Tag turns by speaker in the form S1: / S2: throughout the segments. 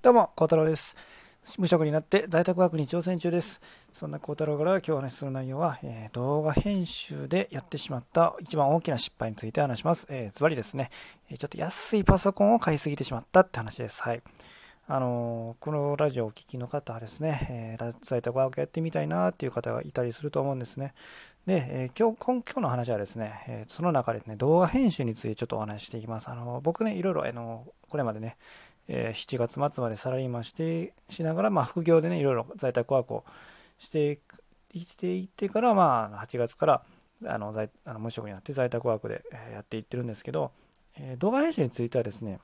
S1: どうも、孝太郎です。無職になって在宅ワークに挑戦中です。そんな孝太郎から今日お話しする内容は、えー、動画編集でやってしまった一番大きな失敗について話します。えー、ズバリですね、えちょっと安いパソコンを買いすぎてしまったって話です。はい。あのー、このラジオをお聞きの方はですね、えー、在宅ワークやってみたいなっていう方がいたりすると思うんですね。で、えー、今日、今日の話はですね、えその中でね、動画編集についてちょっとお話ししていきます。あの僕ね、いろいろ、あのこれまでね、え7月末までサラリーマンしてしながら、まあ、副業でね、いろいろ在宅ワークをして生きていってから、まあ、8月からあの在あの無職になって在宅ワークでやっていってるんですけど、え動画編集についてはですね、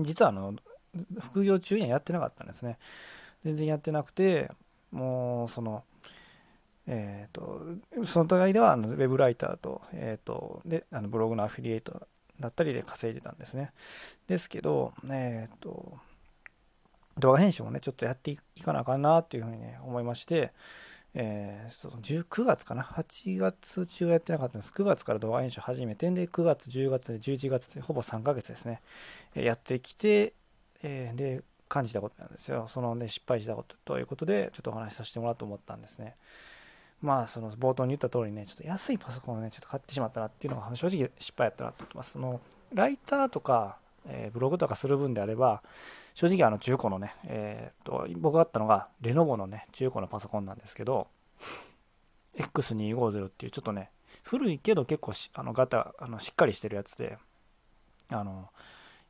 S1: 実はあの副業中にはやってなかったんですね。全然やってなくて、もうその、えっ、ー、と、その互いではあのウェブライターと、えっ、ー、と、で、あのブログのアフィリエイトだったりで稼いでたんですね。ですけど、えっ、ー、と、動画編集もね、ちょっとやっていかなあかんなっていうふうにね、思いまして、えー、9月かな ?8 月中はやってなかったんです。9月から動画編集始めて、で、9月、10月、11月、ほぼ3ヶ月ですね、やってきて、えー、で、感じたことなんですよ。そのね、失敗したことということで、ちょっとお話しさせてもらおうと思ったんですね。まあ、その冒頭に言った通りね、ちょっと安いパソコンをね、ちょっと買ってしまったなっていうのが正直失敗やったなと思ってます。そのライターとか、えー、ブログとかする分であれば、正直あの中古のね、えー、と僕があったのがレノボのね、中古のパソコンなんですけど、X250 っていうちょっとね、古いけど結構あのガタあのしっかりしてるやつで、あの、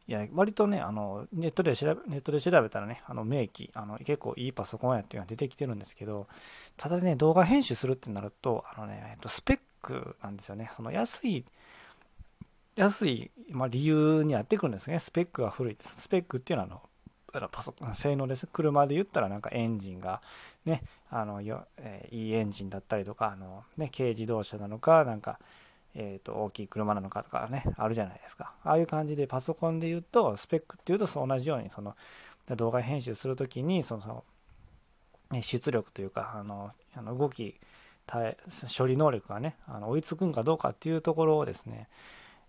S1: いや、割とね、あの、ネットで調べ、ネットで調べたらね、あの、名機、あの、結構いいパソコンやっていうのが出てきてるんですけど、ただね、動画編集するってなると、あのね、えっと、スペックなんですよね。その安い、安い、まあ、理由にやってくるんですね。スペックが古いです。スペックっていうのは、あの、パソコン、性能です。車で言ったらなんかエンジンが、ね、あの、よえー、いいエンジンだったりとか、あの、ね、軽自動車なのか、なんか、えー、と大きい車なのかとかねあるじゃないですかああいう感じでパソコンで言うとスペックっていうと同じようにその動画編集するときにその出力というかあのあの動き処理能力がねあの追いつくんかどうかっていうところをですね、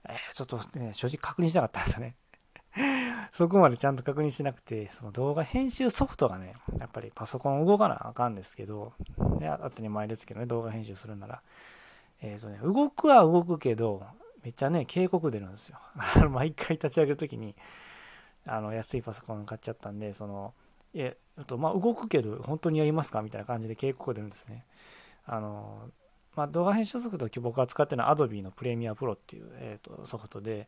S1: えー、ちょっと、ね、正直確認しなかったんですよね そこまでちゃんと確認しなくて、その動画編集ソフトがね、やっぱりパソコン動かなあかんですけど、ね、当たり前ですけどね、動画編集するなら。えっ、ー、とね、動くは動くけど、めっちゃね、警告出るんですよ。毎回立ち上げるときに、あの、安いパソコン買っちゃったんで、その、えっと、まあ、動くけど、本当にやりますか？みたいな感じで警告出るんですね。あの、まあ、動画編集ソフト、僕が使ってるのは Adobe のプレミアプロっていう、えーと、ソフトで、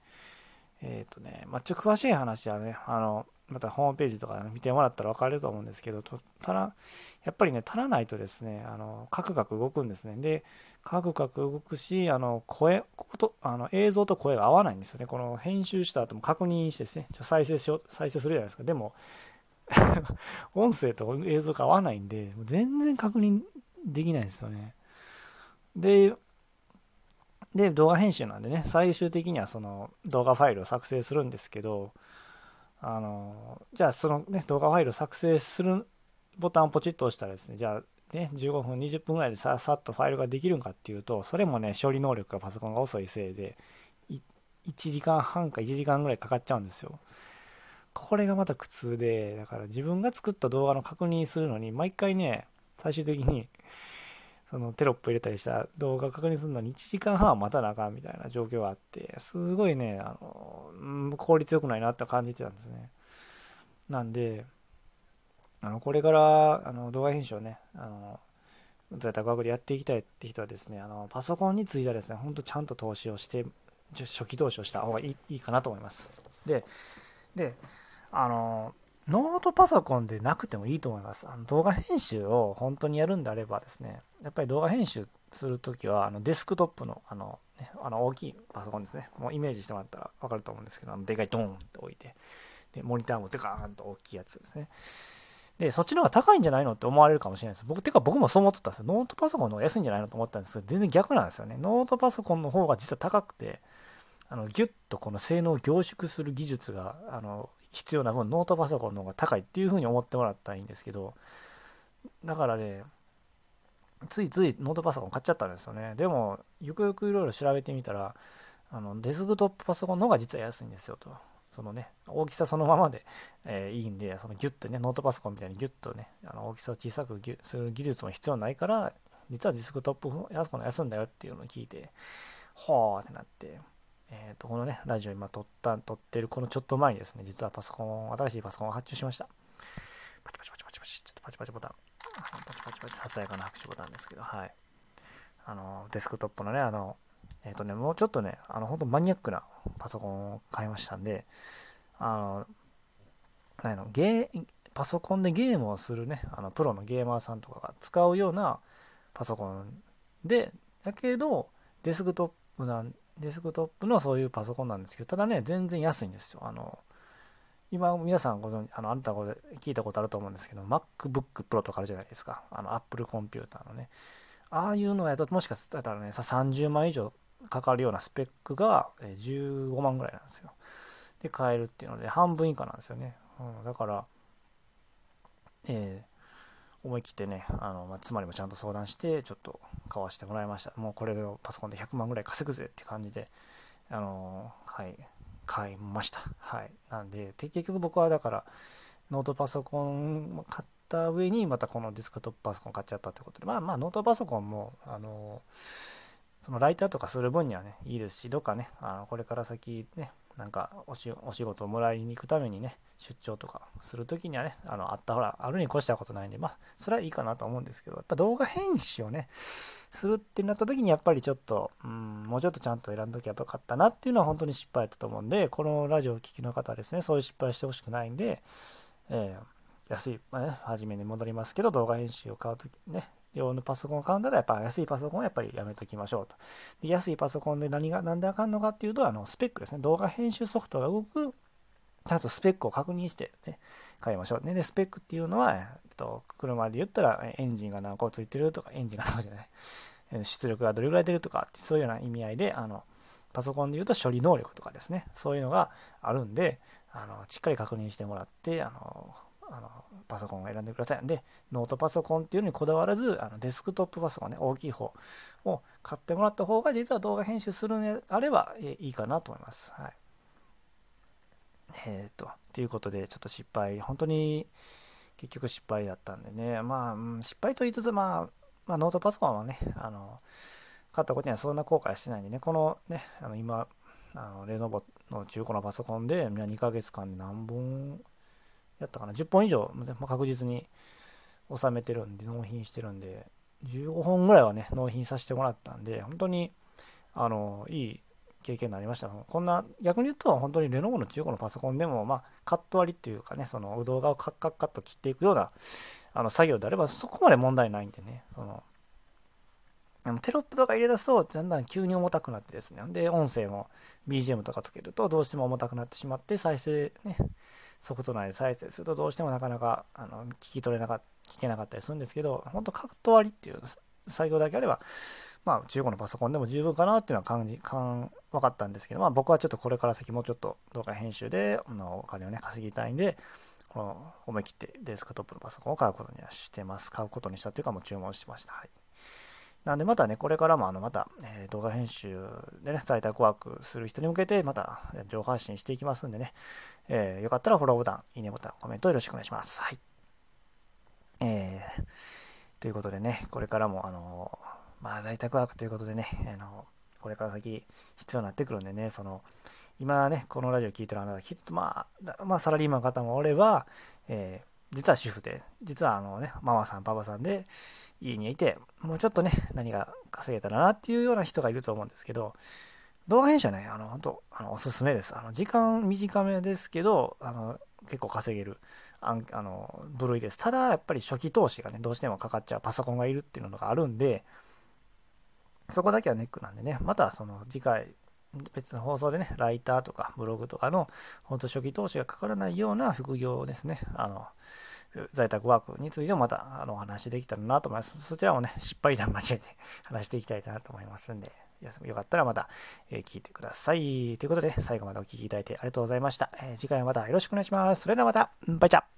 S1: えっ、ー、とね、まあ、ちょっと詳しい話はね、あの、またホームページとか見てもらったら分かると思うんですけど、ただ、やっぱりね、足らないとですね、あの、カクカク動くんですね。で、カクカク動くし、あの、声、ことあの映像と声が合わないんですよね。この編集した後も確認してですね、ちょ再生しよう、再生するじゃないですか。でも、音声と映像が合わないんで、全然確認できないんですよね。で、で、動画編集なんでね、最終的にはその動画ファイルを作成するんですけど、あのじゃあそのね動画ファイルを作成するボタンをポチッと押したらですねじゃあね15分20分ぐらいでささっとファイルができるんかっていうとそれもね処理能力がパソコンが遅いせいで1時間半か1時間ぐらいかかっちゃうんですよ。これがまた苦痛でだから自分が作った動画の確認するのに毎回ね最終的にそのテロップ入れたりした動画確認するのに1時間半は待たなあかんみたいな状況があって、すごいね、あの、効率よくないなって感じてたんですね。なんで、あの、これから、あの、動画編集をね、あの、在宅ワークでやっていきたいって人はですね、あの、パソコンについてはですね、ほんとちゃんと投資をして、初期投資をした方がいいいいかなと思います。で、で、あの、ノートパソコンでなくてもいいと思います。あの動画編集を本当にやるんであればですね、やっぱり動画編集するときはあのデスクトップのあの、ね、あの大きいパソコンですね。もうイメージしてもらったら分かると思うんですけど、あのでかいドーンって置いて、で、モニターもデカーンと大きいやつですね。で、そっちの方が高いんじゃないのって思われるかもしれないです。僕、てか僕もそう思ってたんですよ。ノートパソコンの方が安いんじゃないのと思ったんですけど、全然逆なんですよね。ノートパソコンの方が実は高くて、あのギュッとこの性能を凝縮する技術があの必要な分ノートパソコンの方が高いっていうふうに思ってもらったらいいんですけどだからねついついノートパソコン買っちゃったんですよね。でもよくよくいろいろ調べてみたらあのデスクトップパソコンの方が実は安いんですよと。そのね、大きさそのままで、えー、いいんで、そのギュッとね、ノートパソコンみたいにギュッとね、あの大きさを小さくする技術も必要ないから、実はディスクトップ安くの安いんだよっていうのを聞いて、ほーってなって、えっ、ー、と、このね、ラジオ今撮った、撮ってるこのちょっと前にですね、実はパソコン、新しいパソコンを発注しました。パチパチパチパチパチ、ちょっとパチパチボタン。パチパチパチ、ささやかな拍手ボタンですけど、はい。あの、デスクトップのね、あの、えっ、ー、とね、もうちょっとね、あの、本当マニアックなパソコンを買いましたんで、あの、あのゲーパソコンでゲームをするね、あのプロのゲーマーさんとかが使うようなパソコンで、だけど、デスクトップなんデスクトップのそういうパソコンなんですけど、ただね、全然安いんですよ。あの、今、皆さんご存あの、あなたこで聞いたことあると思うんですけど、MacBook Pro とかあるじゃないですか。あの、Apple コンピューターのね。ああいうのやと、もしかしたらね、さ30万以上かかるようなスペックが15万ぐらいなんですよ。で、買えるっていうので、半分以下なんですよね。うん、だから、えー思い切ってね、あの、まあ、妻にもちゃんと相談して、ちょっと買わしてもらいました。もうこれをパソコンで100万ぐらい稼ぐぜって感じで、あの、はい、買いました。はい。なんで、結局僕はだから、ノートパソコン買った上に、またこのディスクトップパソコン買っちゃったってことで、まあまあ、ノートパソコンも、あの、そのライターとかする分にはね、いいですし、どっかね、あのこれから先ね、なんかお仕事をもらいに行くためにね、出張とかするときにはね、あの、あったほら、あるに越したことないんで、まあ、それはいいかなと思うんですけど、やっぱ動画編集をね、するってなった時にやっぱりちょっと、うん、もうちょっとちゃんと選んどきゃよかったなっていうのは本当に失敗だったと思うんで、このラジオを聴きの方はですね、そういう失敗してほしくないんで、えー、安い、まあね、初めに戻りますけど、動画編集を買うときね、用のパソコンを買うんだったら、やっぱ安いパソコンはやっぱりやめときましょうと。で安いパソコンで何が、なんであかんのかっていうと、あの、スペックですね。動画編集ソフトが動くちゃんとスペックを確認して、ね、買いましょう。ね、で、スペックっていうのは、えっと、車で言ったらエンジンが何個ついてるとか、エンジンが何個じゃない、出力がどれぐらい出るとか、そういうような意味合いで、あの、パソコンで言うと処理能力とかですね、そういうのがあるんで、あの、しっかり確認してもらって、あの、あのパソコンを選んでください。で、ノートパソコンっていうのにこだわらず、あのデスクトップパソコンね、大きい方を買ってもらった方が、実は動画編集するのであれば、えいいかなと思います。はい。えっ、ー、と、ということで、ちょっと失敗、本当に結局失敗だったんでね、まあ、失敗と言いつつ、まあ、まあ、ノートパソコンはね、あの、買ったことにはそんな後悔はしてないんでね、このね、あの今、あのレノボの中古のパソコンで、2ヶ月間で何本やったかな、10本以上、まあ、確実に収めてるんで、納品してるんで、15本ぐらいはね、納品させてもらったんで、本当に、あの、いい経験になりました。こんな、逆に言うと、本当にレノボの中古のパソコンでも、まあ、カット割りっていうかね、その動画をカッカッカッと切っていくような、あの、作業であれば、そこまで問題ないんでね、その、でもテロップとか入れ出すと、だんだん急に重たくなってですね。で、音声も BGM とかつけると、どうしても重たくなってしまって、再生、ね、ソフト内で再生すると、どうしてもなかなか、あの、聞き取れなかった、聞けなかったりするんですけど、本当カット割りっていう作業だけあれば、まあ、中古のパソコンでも十分かなっていうのは感じ、感、分かったんですけど、まあ僕はちょっとこれから先もうちょっと動画編集で、お金をね、稼ぎたいんで、この思い切ってデスクトップのパソコンを買うことにはしてます。買うことにしたというかもう注文しました。はい。なんでまたね、これからもあのまた、え、動画編集でね、在宅ワークする人に向けてまた情報発信していきますんでね、えー、よかったらフォローボタン、いいねボタン、コメントよろしくお願いします。はい。えー、ということでね、これからもあのまあ、在宅ワークということでね、あの、これから先必要になってくるんでね、その、今ね、このラジオ聞いてるあなた、きっとまあ、まあ、サラリーマンの方もおれば、えー、実は主婦で、実はあのね、ママさん、パパさんで、家にいて、もうちょっとね、何が稼げたらなっていうような人がいると思うんですけど、動画編集はね、あの、本当あの、おすすめです。あの、時間短めですけど、あの、結構稼げる、ああの、部類です。ただ、やっぱり初期投資がね、どうしてもかかっちゃうパソコンがいるっていうのがあるんで、そこだけはネックなんでね、またその次回、別の放送でね、ライターとかブログとかの、本当初期投資がかからないような副業ですね、あの、在宅ワークについてもまたあのお話できたらなと思います。そちらもね、失敗談交えて 話していきたいなと思いますんで、よかったらまた、えー、聞いてください。ということで、最後までお聴きいただいてありがとうございました。えー、次回はまたよろしくお願いします。それではまた、バイチャ